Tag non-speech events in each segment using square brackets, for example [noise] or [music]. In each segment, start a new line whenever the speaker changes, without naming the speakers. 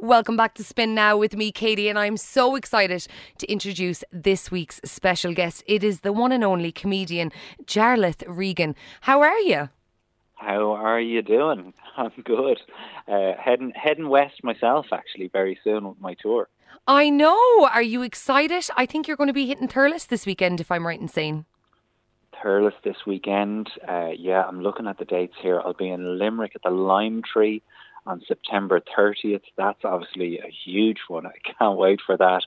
Welcome back to Spin Now with me, Katie, and I'm so excited to introduce this week's special guest. It is the one and only comedian Jarlath Regan. How are you?
How are you doing? [laughs] I'm good. Uh, heading heading west myself, actually, very soon with my tour.
I know. Are you excited? I think you're going to be hitting Thurles this weekend, if I'm right in saying.
Thurles this weekend. Uh, yeah, I'm looking at the dates here. I'll be in Limerick at the Lime Tree on September 30th. That's obviously a huge one. I can't wait for that.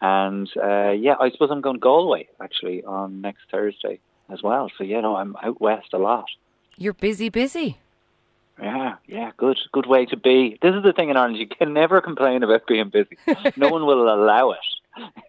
And uh, yeah, I suppose I'm going Galway actually on next Thursday as well. So you know, I'm out west a lot.
You're busy, busy.
Yeah, yeah, good, good way to be. This is the thing in Ireland: you can never complain about being busy. [laughs] no one will allow it.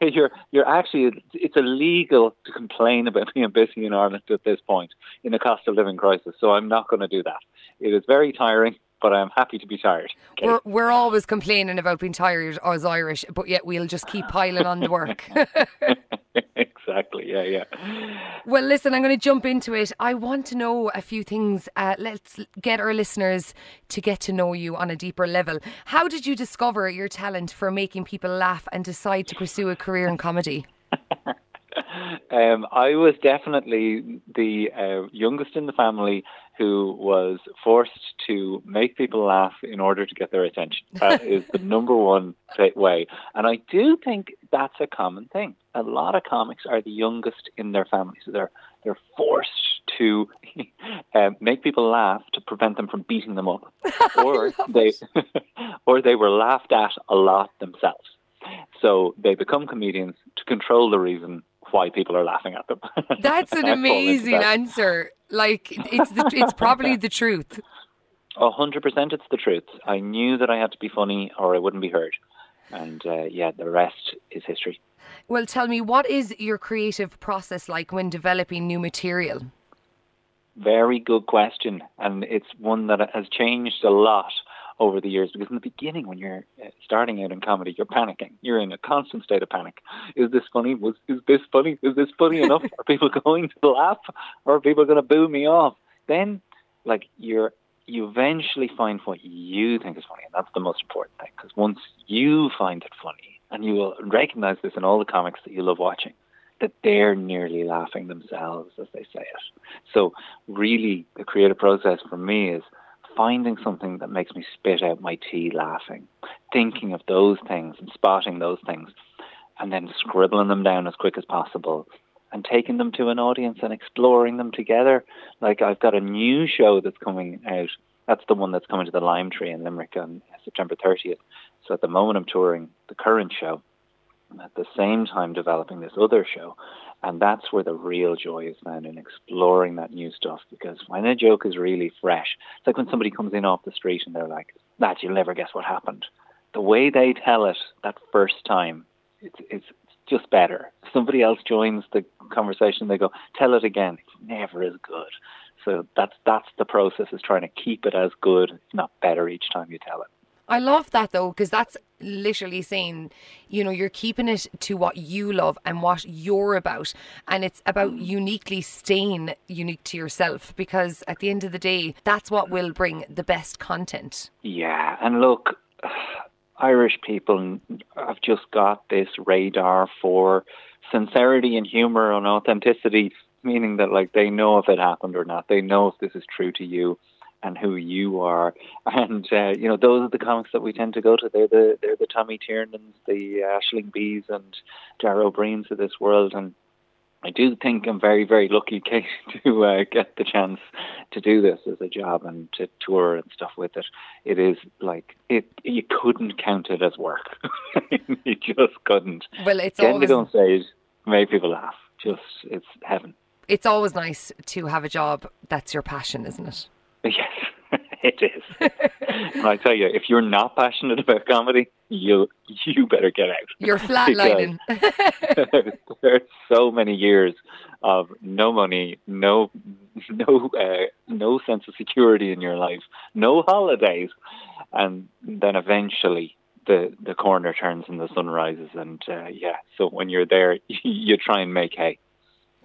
[laughs] You're, you're actually, it's illegal to complain about being busy in Ireland at this point in a cost of living crisis. So I'm not going to do that. It is very tiring but I'm happy to be tired.
Okay. We're, we're always complaining about being tired as Irish, but yet we'll just keep piling on the work. [laughs]
exactly, yeah, yeah.
Well, listen, I'm going to jump into it. I want to know a few things. Uh, let's get our listeners to get to know you on a deeper level. How did you discover your talent for making people laugh and decide to pursue a career in comedy? [laughs]
Um, I was definitely the uh, youngest in the family who was forced to make people laugh in order to get their attention. That is the [laughs] number one way. And I do think that's a common thing. A lot of comics are the youngest in their family, so they're they're forced to [laughs] uh, make people laugh to prevent them from beating them up, [laughs] or they or they were laughed at a lot themselves. So they become comedians to control the reason why people are laughing at them.
That's an amazing that. answer. Like it's the, it's probably [laughs] the truth.
A hundred percent, it's the truth. I knew that I had to be funny, or I wouldn't be heard. And uh, yeah, the rest is history.
Well, tell me, what is your creative process like when developing new material?
Very good question, and it's one that has changed a lot over the years because in the beginning when you're uh, starting out in comedy you're panicking. You're in a constant state of panic. Is this funny? Was is this funny? Is this funny enough? [laughs] Are people going to laugh? Or are people going to boo me off? Then like you're you eventually find what you think is funny and that's the most important thing because once you find it funny and you will recognize this in all the comics that you love watching that they're nearly laughing themselves as they say it. So really the creative process for me is finding something that makes me spit out my tea laughing, thinking of those things and spotting those things, and then scribbling them down as quick as possible and taking them to an audience and exploring them together. Like I've got a new show that's coming out. That's the one that's coming to the Lime Tree in Limerick on September 30th. So at the moment I'm touring the current show, at the same time developing this other show. And that's where the real joy is found in exploring that new stuff. Because when a joke is really fresh, it's like when somebody comes in off the street and they're like, "That you'll never guess what happened." The way they tell it that first time, it's it's just better. Somebody else joins the conversation, they go, "Tell it again." It's never as good. So that's that's the process is trying to keep it as good, if not better, each time you tell it.
I love that though, because that's literally saying, you know, you're keeping it to what you love and what you're about. And it's about uniquely staying unique to yourself because at the end of the day, that's what will bring the best content.
Yeah. And look, [sighs] Irish people have just got this radar for sincerity and humor and authenticity, meaning that like they know if it happened or not. They know if this is true to you and who you are. [laughs] And uh, you know, those are the comics that we tend to go to. They're the they're the Tommy Tiernans, the Aisling Beas, and Dara Ó Briains of this world. And I do think I'm very very lucky [laughs] Kate, to uh, get the chance to do this as a job and to tour and stuff with it. It is like it you couldn't count it as work. [laughs] you just couldn't.
Well, it's
getting
always...
to go on stage, make people laugh. Just it's heaven.
It's always nice to have a job that's your passion, isn't it? [laughs]
Yes, it is. and I tell you, if you're not passionate about comedy, you you better get out.
You're [laughs] flatlining. [laughs]
there's so many years of no money, no no uh, no sense of security in your life, no holidays, and then eventually the the corner turns and the sun rises, and uh, yeah. So when you're there, you try and make hay.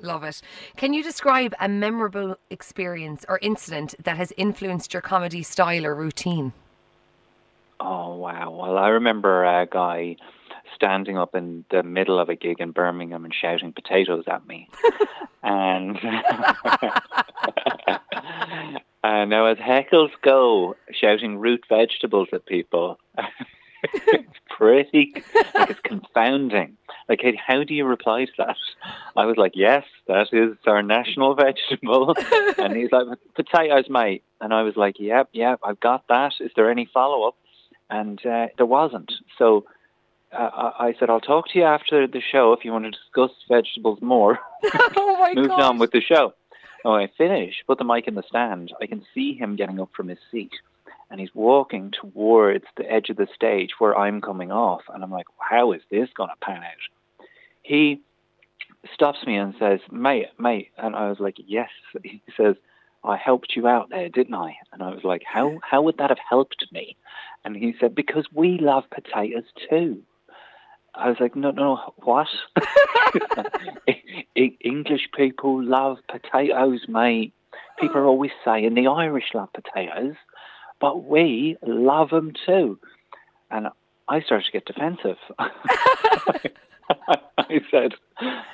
Love it. Can you describe a memorable experience or incident that has influenced your comedy style or routine?
Oh wow! Well, I remember a guy standing up in the middle of a gig in Birmingham and shouting potatoes at me, [laughs] and [laughs] and now as heckles go, shouting root vegetables at people. [laughs] it's pretty like it's confounding. Like, how do you reply to that? I was like, yes, that is our national [laughs] vegetable, and he's like, potatoes, mate, and I was like, yep, yep, I've got that. Is there any follow up? And uh, there wasn't. So uh, I said, I'll talk to you after the show if you want to discuss vegetables more. [laughs]
oh my [laughs]
Moved
gosh.
on with the show. When I finish, put the mic in the stand, I can see him getting up from his seat and he's walking towards the edge of the stage where I'm coming off. And I'm like, how is this going to pan out? He stops me and says, mate, mate. And I was like, yes. [laughs] He says, I helped you out there, didn't I? And I was like, how, how would that have helped me? And he said, because we love potatoes too. I was like, no, no, what? [laughs] English people love potatoes, mate. People are always saying the Irish love potatoes, but we love them too. And I started to get defensive. [laughs] I said,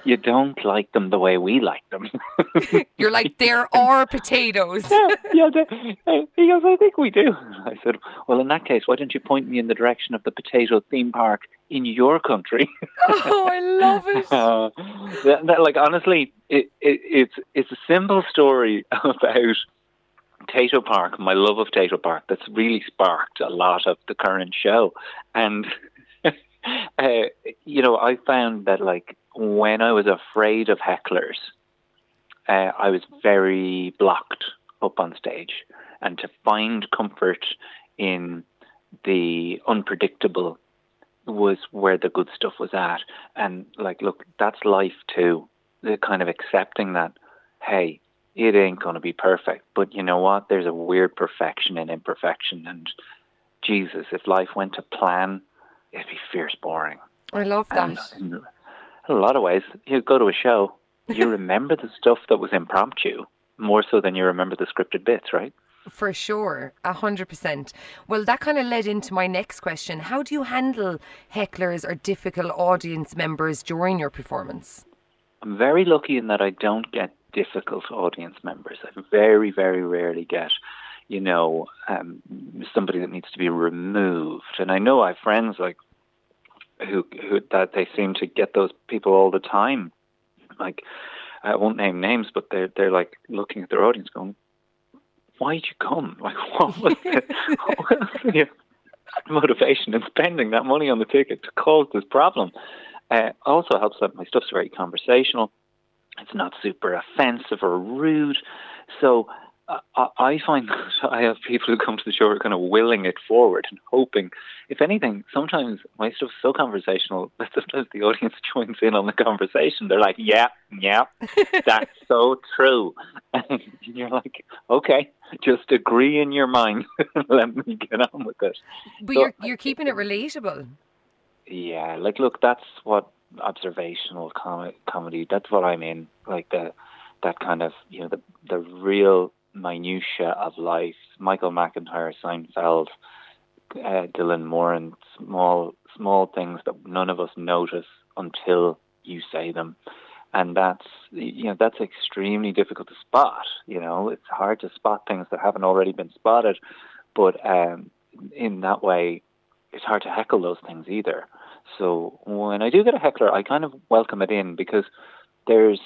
"You don't like them the way we like them." [laughs]
You're like, there are potatoes. [laughs]
yeah, yeah. They, he goes, "I think we do." I said, "Well, in that case, why don't you point me in the direction of the potato theme park in your country?"
oh, I love it.
Uh, that, that, like honestly, it, it, it's it's a simple story about Tayto Park, my love of Tayto Park, that's really sparked a lot of the current show. And, [laughs] uh, you know, I found that, like, when I was afraid of hecklers, uh, I was very blocked up on stage. And to find comfort in the unpredictable was where the good stuff was at. And, like, look, that's life too. The kind of accepting that, hey, it ain't going to be perfect. But you know what? There's a weird perfection in imperfection. And Jesus, if life went to plan, it'd be fierce boring.
I love that.
And in a lot of ways, you go to a show, you [laughs] remember the stuff that was impromptu more so than you remember the scripted bits, right?
For sure, a hundred percent. Well, that kind of led into my next question. How do you handle hecklers or difficult audience members during your performance?
I'm very lucky in that I don't get difficult audience members. I very, very rarely get, you know, um, somebody that needs to be removed. And I know I have friends like who, who that they seem to get those people all the time. Like I won't name names, but they're they're like looking at their audience, going, "Why'd you come? [laughs] Like what was the, what was [laughs] motivation in spending that money on the ticket to cause this problem?" Uh, also helps that my stuff's very conversational it's not super offensive or rude. So uh, I find [laughs] that I have people who come to the show who are kind of willing it forward and hoping. If anything, sometimes my stuff's so conversational [laughs] that sometimes the audience [laughs] joins in on the conversation. They're like, "Yeah, yeah, that's so true," and you're like, "Okay, just agree in your mind. Let me get on with it."
But so, you're you're keeping it relatable.
Yeah, like look, that's what observational com- comedy. That's what I mean. Like the that kind of you know the the real minutia of life. Michael McIntyre, Seinfeld, uh, Dylan Moran, small small things that none of us notice until you say them, and that's you know that's extremely difficult to spot. You know, it's hard to spot things that haven't already been spotted, but um, in that way, it's hard to heckle those things either. So when I do get a heckler, I kind of welcome it in because there's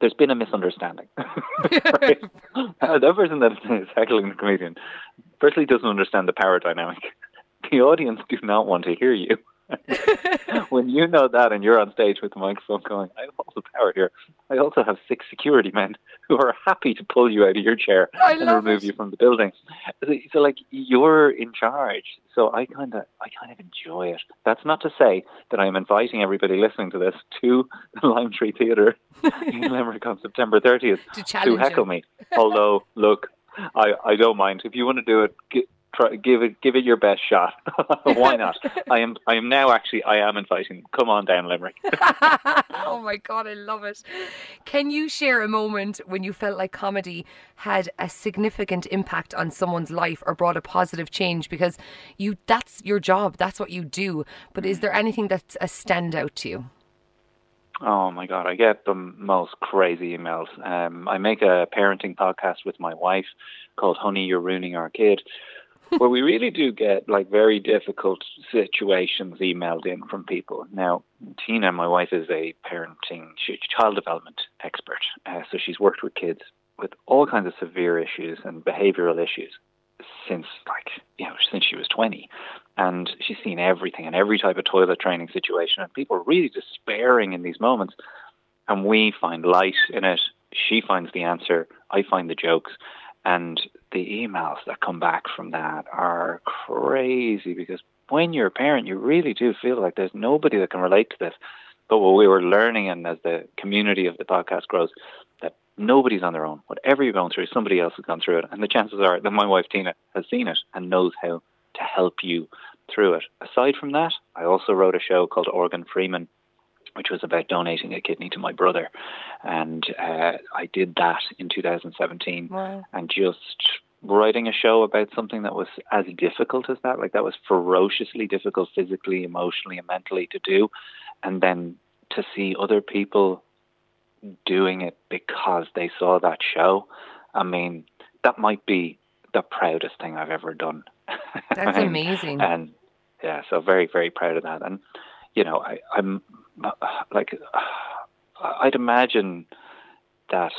there's been a misunderstanding. [laughs] [laughs] right? the person that is heckling the comedian firstly doesn't understand the power dynamic. [laughs] The audience do not want to hear you. When you know that and you're on stage with the microphone going, I have all the power here. I also have six security men who are happy to pull you out of your chair
I
and remove
it.
you from the building. So, so like you're in charge. So I kind of, I kind of enjoy it. That's not to say that I am inviting everybody listening to this to the Lime Tree Theatre [laughs] in Limerick on September 30th
To
to heckle
him.
me. Although, look, I, I don't mind. If you want to do it, try give it give it your best shot. [laughs] Why not? [laughs] I am I am now actually I am inviting. Come on down, Limerick. [laughs]
oh my god, I love it. Can you share a moment when you felt like comedy had a significant impact on someone's life or brought a positive change because you that's your job, that's what you do. But is there anything that's a standout to you?
Oh my god, I get the most crazy emails. Um, I make a parenting podcast with my wife called "Honey, You're Ruining Our Kid," where we really do get like very difficult situations emailed in from people. Now, Tina, my wife, is a parenting child development expert, uh, so she's worked with kids with all kinds of severe issues and behavioral issues since like you know since she was 20 and she's seen everything and every type of toilet training situation and people are really despairing in these moments. And we find light in it. She finds the answer. I find the jokes and the emails that come back from that are crazy because when you're a parent, you really do feel like there's nobody that can relate to this. But what we were learning, and as the community of the podcast grows, that nobody's on their own. Whatever you're going through, somebody else has gone through it. And the chances are that my wife Tina has seen it and knows how to help you through it. Aside from that, I also wrote a show called Organ Freeman which was about donating a kidney to my brother. And uh, I did that in 2017 wow. and just writing a show about something that was as difficult as that, like that was ferociously difficult physically, emotionally, and mentally to do. And then to see other people doing it because they saw that show, I mean, that might be the proudest thing I've ever done.
That's [laughs] amazing.
And yeah, so very, very proud of that. And, you know, I, I'm [sighs] like [sighs] I'd imagine that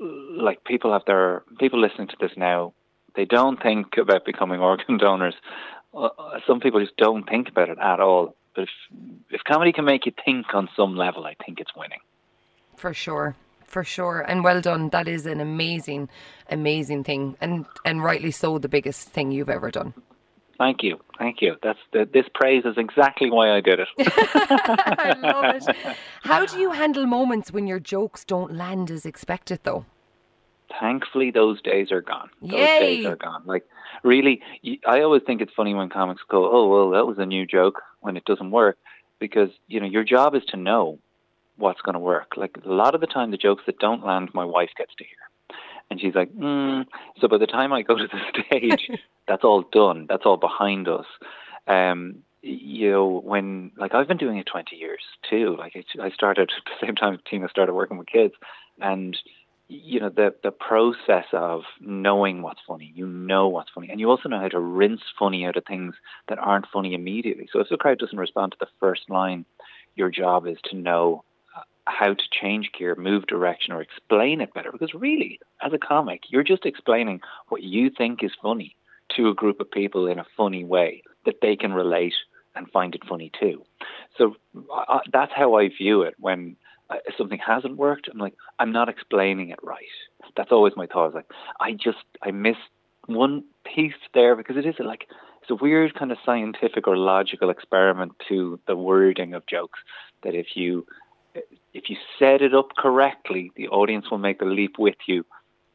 like people have their people listening to this now they don't think about becoming [laughs] organ donors. Uh, some people just don't think about it at all. But if if comedy can make you think on some level i think it's winning.
For sure. For sure. And well done. That is an amazing amazing thing. And and rightly so the biggest thing you've ever done
Thank you, thank you. That's the, this praise is exactly why I did it. [laughs]
I love it. [laughs] How do you handle moments when your jokes don't land as expected, though?
Thankfully, those days are gone. Those
Yay.
days are gone. Like really, I always think it's funny when comics go, "Oh, well, that was a new joke," when it doesn't work, because you know your job is to know what's going to work. Like a lot of the time, the jokes that don't land, my wife gets to hear. And she's like, mm. so by the time I go to the [laughs] stage, that's all done. That's all behind us. Um, you know, when like I've been doing it 20 years too. Like I started [laughs] at the same time Tina started working with kids, and you know the the process of knowing what's funny. You know what's funny, and you also know how to rinse funny out of things that aren't funny immediately. So if the crowd doesn't respond to the first line, your job is to know how to change gear, move direction, or explain it better. Because really, as a comic, you're just explaining what you think is funny to a group of people in a funny way that they can relate and find it funny too. So uh, that's how I view it when uh, something hasn't worked. I'm like, I'm not explaining it right. That's always my thought. Like, I just, I missed one piece there because it is like, it's a weird kind of scientific or logical experiment to the wording of jokes that if you if you set it up correctly, the audience will make the leap with you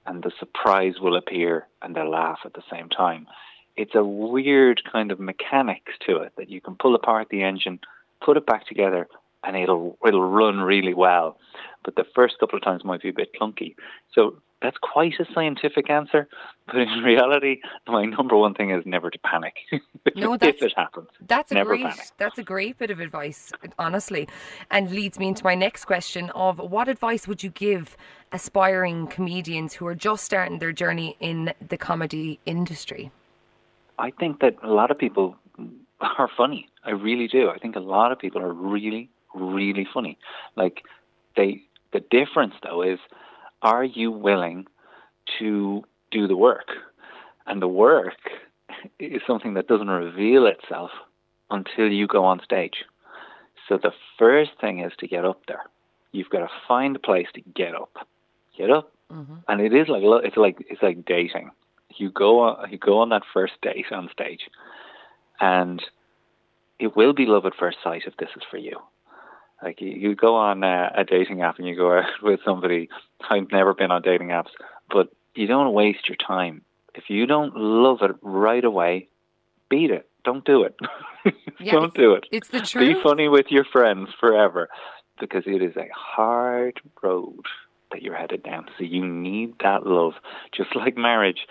and the surprise will appear and they'll laugh at the same time. It's a weird kind of mechanics to it that you can pull apart the engine, put it back together, and it'll it'll run really well. But the first couple of times might be a bit clunky. So that's quite a scientific answer, but in [laughs] reality, my number one thing is never to panic. [laughs] no, that's, if it happens,
that's
a
great.
Panic.
That's a great bit of advice, honestly, and leads me into my next question: of what advice would you give aspiring comedians who are just starting their journey in the comedy industry?
I think that a lot of people are funny. I really do. I think a lot of people are really, really funny. Like they, the difference though is are you willing to do the work? And the work is something that doesn't reveal itself until you go on stage. So the first thing is to get up there. You've got to find a place to get up. Get up, mm-hmm. and it is like it's like it's like dating. You go on, you go on that first date on stage, and it will be love at first sight if this is for you. Like you, you go on uh, a dating app and you go out [laughs] with somebody. I've never been on dating apps, but you don't waste your time If you don't love it right away, beat it. Don't do it.
Yeah, [laughs]
don't do it.
It's the truth.
Be funny with your friends forever because it is a hard road that you're headed down. So you need that love. Just like marriage,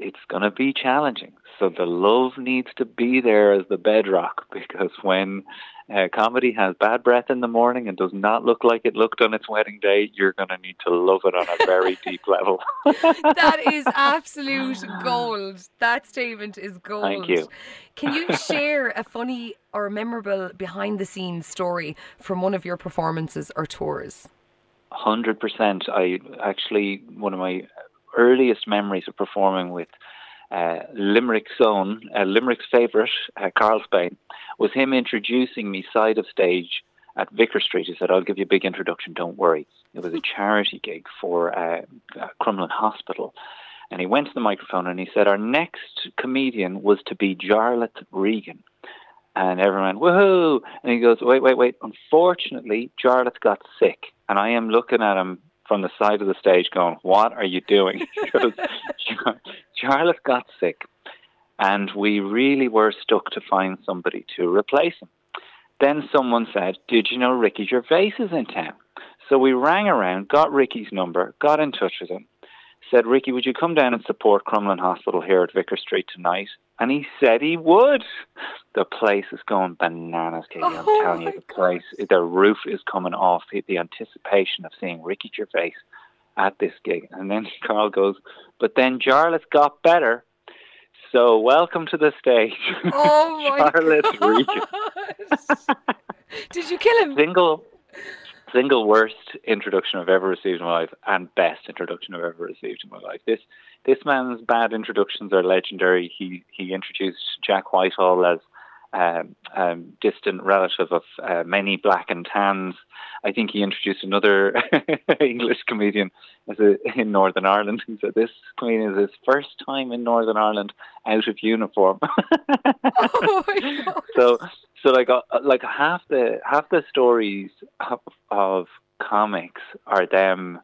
it's going to be challenging. So the love needs to be there as the bedrock [laughs] because when uh, comedy has bad breath in the morning and does not look like it looked on its wedding day, you're going to need to love it on a very [laughs] deep level. [laughs]
that is absolute gold. That statement is gold.
Thank you.
Can you share a funny or memorable behind the scenes story from one of your performances or tours?
Hundred percent. I actually one of my earliest memories of performing with uh, Limerick's own, uh, Limerick's favourite, uh, Karl Spain, was him introducing me side of stage at Vicar Street. He said, "I'll give you a big introduction. Don't worry." It was a charity gig for uh, uh, Crumlin Hospital, and he went to the microphone and he said, "Our next comedian was to be Jarlath Regan." And everyone woohoo! And he goes, wait, wait, wait. Unfortunately, Jarlath got sick. And I am looking at him from the side of the stage going, what are you doing? [laughs] Jar- got sick. And we really were stuck to find somebody to replace him. Then someone said, did you know Ricky Gervais is in town? So we rang around, got Ricky's number, got in touch with him, said, Ricky, would you come down and support Crumlin Hospital here at Vicar Street tonight? And he said he would. The place is going bananas, Katie. I'm
Oh
telling you, the place, the roof is coming off. The anticipation of seeing Ricky Gervais at this gig. And then [laughs] Karl goes, but then Jarlath got better. So welcome to the stage. [laughs]
Oh [laughs] my. God. Did you kill him?
Single, single worst introduction I've ever received in my life, and best introduction I've ever received in my life. This this man's bad introductions are legendary. He he introduced Jack Whitehall as um, um, distant relative of uh, many black and tans. I think he introduced another [laughs] English comedian as a, in Northern Ireland. He said this comedian is his first time in Northern Ireland out of uniform. [laughs]
Oh
so so like uh, like half the half the stories of, of comics are them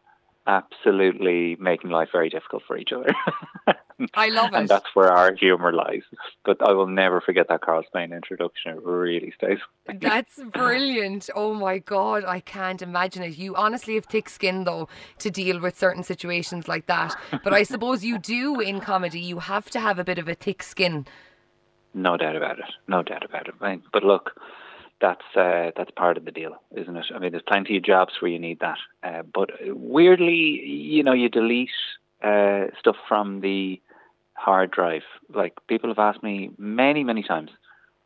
absolutely making life very difficult for each other. [laughs]
I love it.
and that's where our humor lies. But I will never forget that Karl Spain introduction. It really stays.
That's brilliant. Oh my God, I can't imagine it. You honestly have thick skin, though, to deal with certain situations like that. But I suppose you do in comedy. You have to have a bit of a thick skin.
No doubt about it. No doubt about it. But look, that's uh, that's part of the deal, isn't it? I mean, there's plenty of jobs where you need that. Uh, but weirdly, you know, you delete uh, stuff from the hard drive. Like people have asked me many, many times,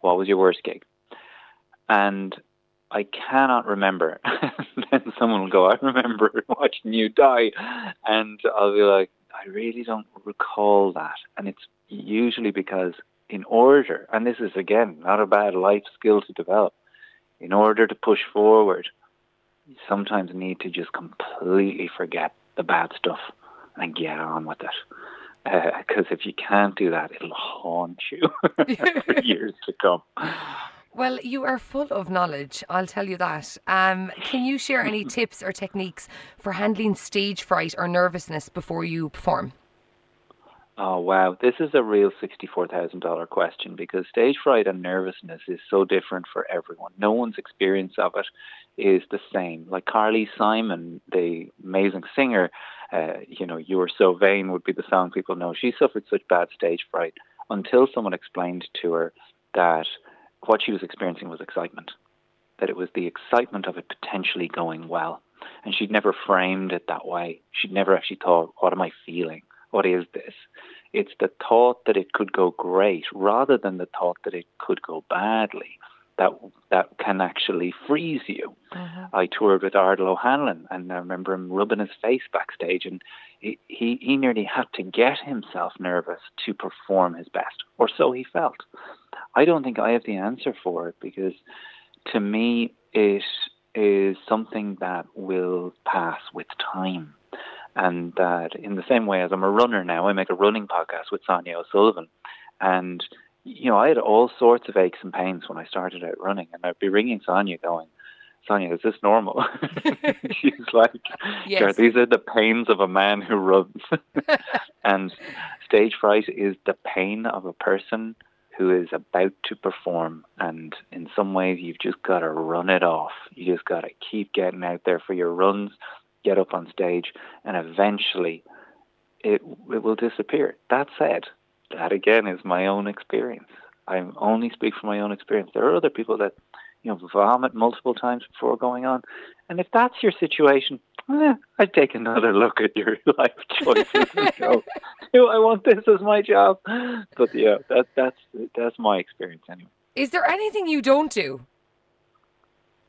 "What was your worst gig?" And I cannot remember. [laughs] then someone will go, "I remember [laughs] watching you die," and I'll be like, "I really don't recall that." And it's usually because in order, and this is again not a bad life skill to develop, in order to push forward, you sometimes need to just completely forget the bad stuff and get on with it. Because if you can't do that, it'll haunt you [laughs] for [laughs] years to come.
Well, you are full of knowledge, I'll tell you that. Um, can you share any [laughs] tips or techniques for handling stage fright or nervousness before you perform?
Oh wow, this is a real sixty-four thousand dollar question because stage fright and nervousness is so different for everyone. No one's experience of it is the same. Like Carly Simon, the amazing singer, uh, you know, "You Are So Vain" would be the song people know. She suffered such bad stage fright until someone explained to her that what she was experiencing was excitement, that it was the excitement of it potentially going well, and she'd never framed it that way. She'd never actually thought, "What am I feeling?" What is this? It's the thought that it could go great rather than the thought that it could go badly that that can actually freeze you. Mm-hmm. I toured with Ardal O'Hanlon and I remember him rubbing his face backstage and he, he, he nearly had to get himself nervous to perform his best, or so he felt. I don't think I have the answer for it because to me it is something that will pass with time and that in the same way as I'm a runner now, I make a running podcast with Sonia O'Sullivan, and you know I had all sorts of aches and pains when I started out running, and I'd be ringing Sonia going, Sonia, is this normal? [laughs] [laughs] She's like,
Yes.
These are the pains of a man who runs. [laughs] and stage fright is the pain of a person who is about to perform. And in some ways, you've just got to run it off. You just got to keep getting out there for your runs, get up on stage, and eventually it, it will disappear. That said, that again is my own experience. I only speak from my own experience. There are other people that, you know, vomit multiple times before going on. And if that's your situation, eh, I'd take another look at your [laughs] life choices and go, do I want this as my job? But yeah, that, that's that's my experience anyway.
Is there anything you don't do?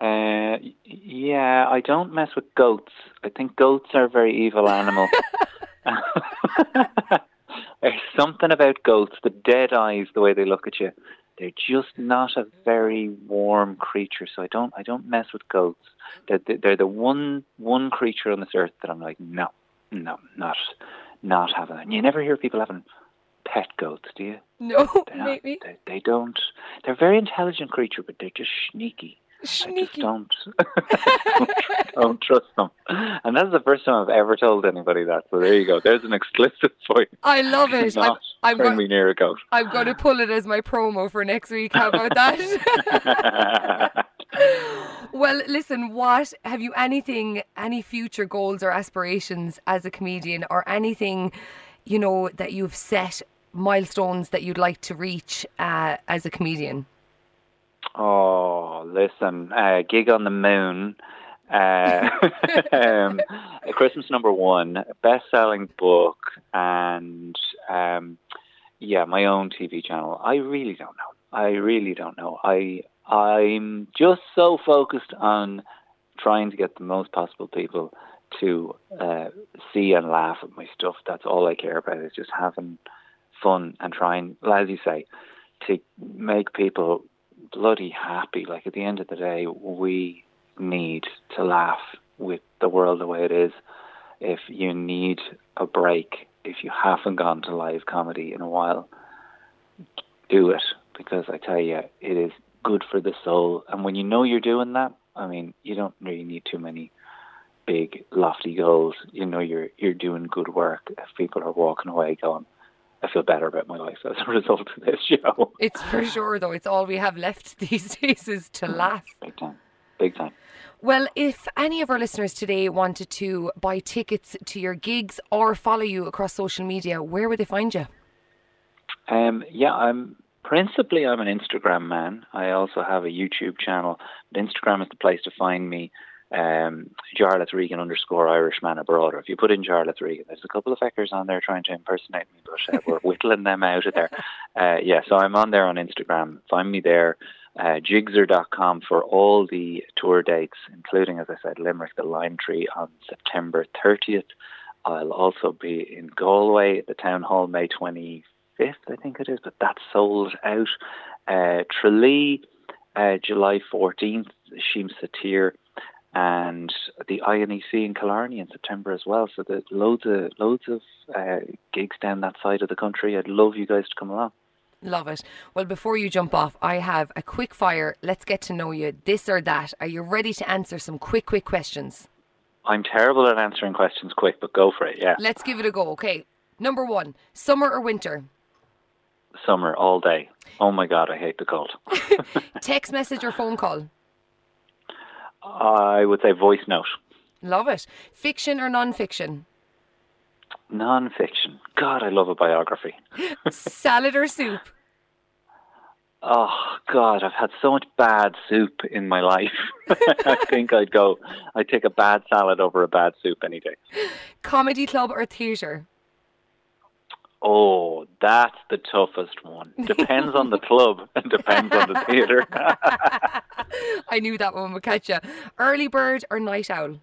Uh, yeah, I don't mess with goats. I think goats are a very evil animal. [laughs] [laughs] There's something about goats, the dead eyes, the way they look at you. They're just not a very warm creature, so I don't I don't mess with goats. They're, they're the one one creature on this earth that I'm like, no, no, not not having. And you never hear people having pet goats, do you?
No, [laughs]
not-
maybe.
They, they don't. They're a very intelligent creature, but they're just sneaky. I just don't, [laughs] don't trust them. And that's the first time I've ever told anybody that. So there you go. There's an exclusive for you.
I love it. I'm,
Not
I'm,
bring
go-
near a goat.
I'm going to pull it as my promo for next week. How about that? [laughs] well, listen, what have you anything, any future goals or aspirations as a comedian or anything, you know, that you've set milestones that you'd like to reach uh, as a comedian?
Oh, listen, uh, gig on the moon. Uh, [laughs] um, Christmas number one, best-selling book, and um, yeah, my own TV channel. I really don't know. I really don't know. I I'm just so focused on trying to get the most possible people to uh, see and laugh at my stuff. That's all I care about. Is just having fun and trying, as you say, to make people bloody happy. Like at the end of the day, we need to laugh with the world the way it is. If you need a break, if you haven't gone to live comedy in a while, do it because I tell you, it is good for the soul. And when you know you're doing that, I mean, you don't really need too many big lofty goals. You know you're you're doing good work. If people are walking away going, I feel better about my life as a [laughs] result of this show.
It's for sure, though. It's all we have left [laughs] these days is to laugh.
Big time. Big time.
Well, if any of our listeners today wanted to buy tickets to your gigs or follow you across social media, where would they find you?
Um, yeah, I'm principally I'm an Instagram man. I also have a YouTube channel. But Instagram is the place to find me. Um, Jarlath Regan underscore Irishman abroad. Or if you put in Jarlath Regan, there's a couple of feckers on there trying to impersonate me, but uh, we're [laughs] whittling them out of there. Uh, yeah, so I'm on there on Instagram. Find me there. Uh, Jigzer.com for all the tour dates, including, as I said, Limerick, the Lime Tree on September 30th. I'll also be in Galway at the Town Hall May 25th, I think it is, but that's sold out. Uh, Tralee, uh, July 14th, Siamsa Tíre, and the INEC in Killarney in September as well. So there's loads of loads of uh, gigs down that side of the country. I'd love you guys to come along.
Love it. Well, before you jump off, I have a quick fire. Let's get to know you. This or that. Are you ready to answer some quick, quick questions?
I'm terrible at answering questions quick, but go for it. Yeah,
Let's give it a go. Okay. Number one, summer or winter?
summer all day. Oh my god, I hate the cold. [laughs]
Text message or phone call?
I would say voice note.
Love it. Fiction or non-fiction?
Non-fiction. God, I love a biography. [laughs]
Salad or soup?
Oh God, I've had so much bad soup in my life. [laughs] I think I'd go. I'd take a bad salad over a bad soup any day.
Comedy club or theatre?
Oh, that's the toughest one. [laughs] Depends on the club and depends on the theatre. [laughs]
I knew that one would catch you. Early bird or night owl?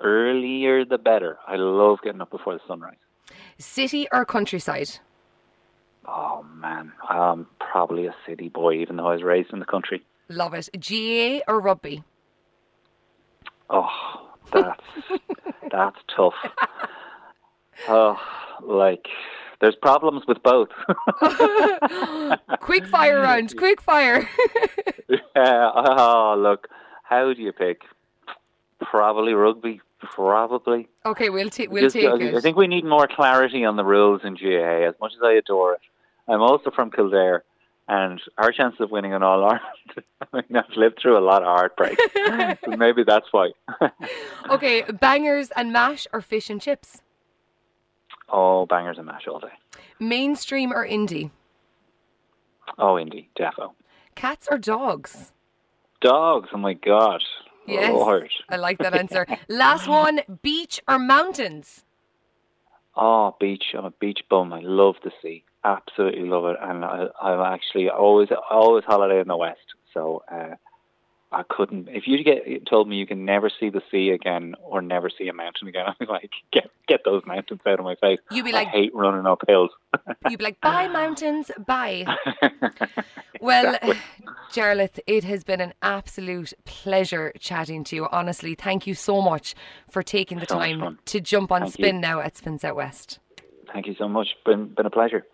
Earlier the better. I love getting up before the sunrise.
City or countryside?
Oh man, I'm probably a city boy, even though I was raised in the country.
Love it. GAA or rugby?
Oh, that's [laughs] that's tough. Oh, like there's problems with both. [laughs]
quick fire [laughs] round, quick fire. [laughs]
Yeah, oh, look, How do you pick? Probably rugby. Probably.
Okay, we'll, ta- we'll
Just-
take
I,
it.
I think we need more clarity on the rules in GAA. As much as I adore it, I'm also from Kildare, and our chances of winning an All Ireland. I mean, I've lived through a lot of heartbreak, so maybe that's why.
Okay, bangers and mash or fish and chips?
Oh, bangers and mash all day.
Mainstream or indie?
Oh, indie, defo.
Cats or dogs?
Dogs. Oh my God.
Yes.
Lord.
I like that [laughs] answer. Last one, beach or mountains?
Oh, beach. I'm a beach bum. I love the sea. Absolutely love it. And I, I'm actually always always holiday in the west. So uh, I couldn't. If you get told me you can never see the sea again or never see a mountain again, [laughs] I'd be like, get get those mountains out of my face.
You'd be like-
I hate running up hills. [laughs]
You'd be like, bye, mountains, bye. [laughs] Well, [sighs] Jarlath, it has been an absolute pleasure chatting to you. Honestly, thank you so much for taking the
So
time to jump on
Thank you.
spin now at Spin South West.
Thank you so much. Been been a pleasure.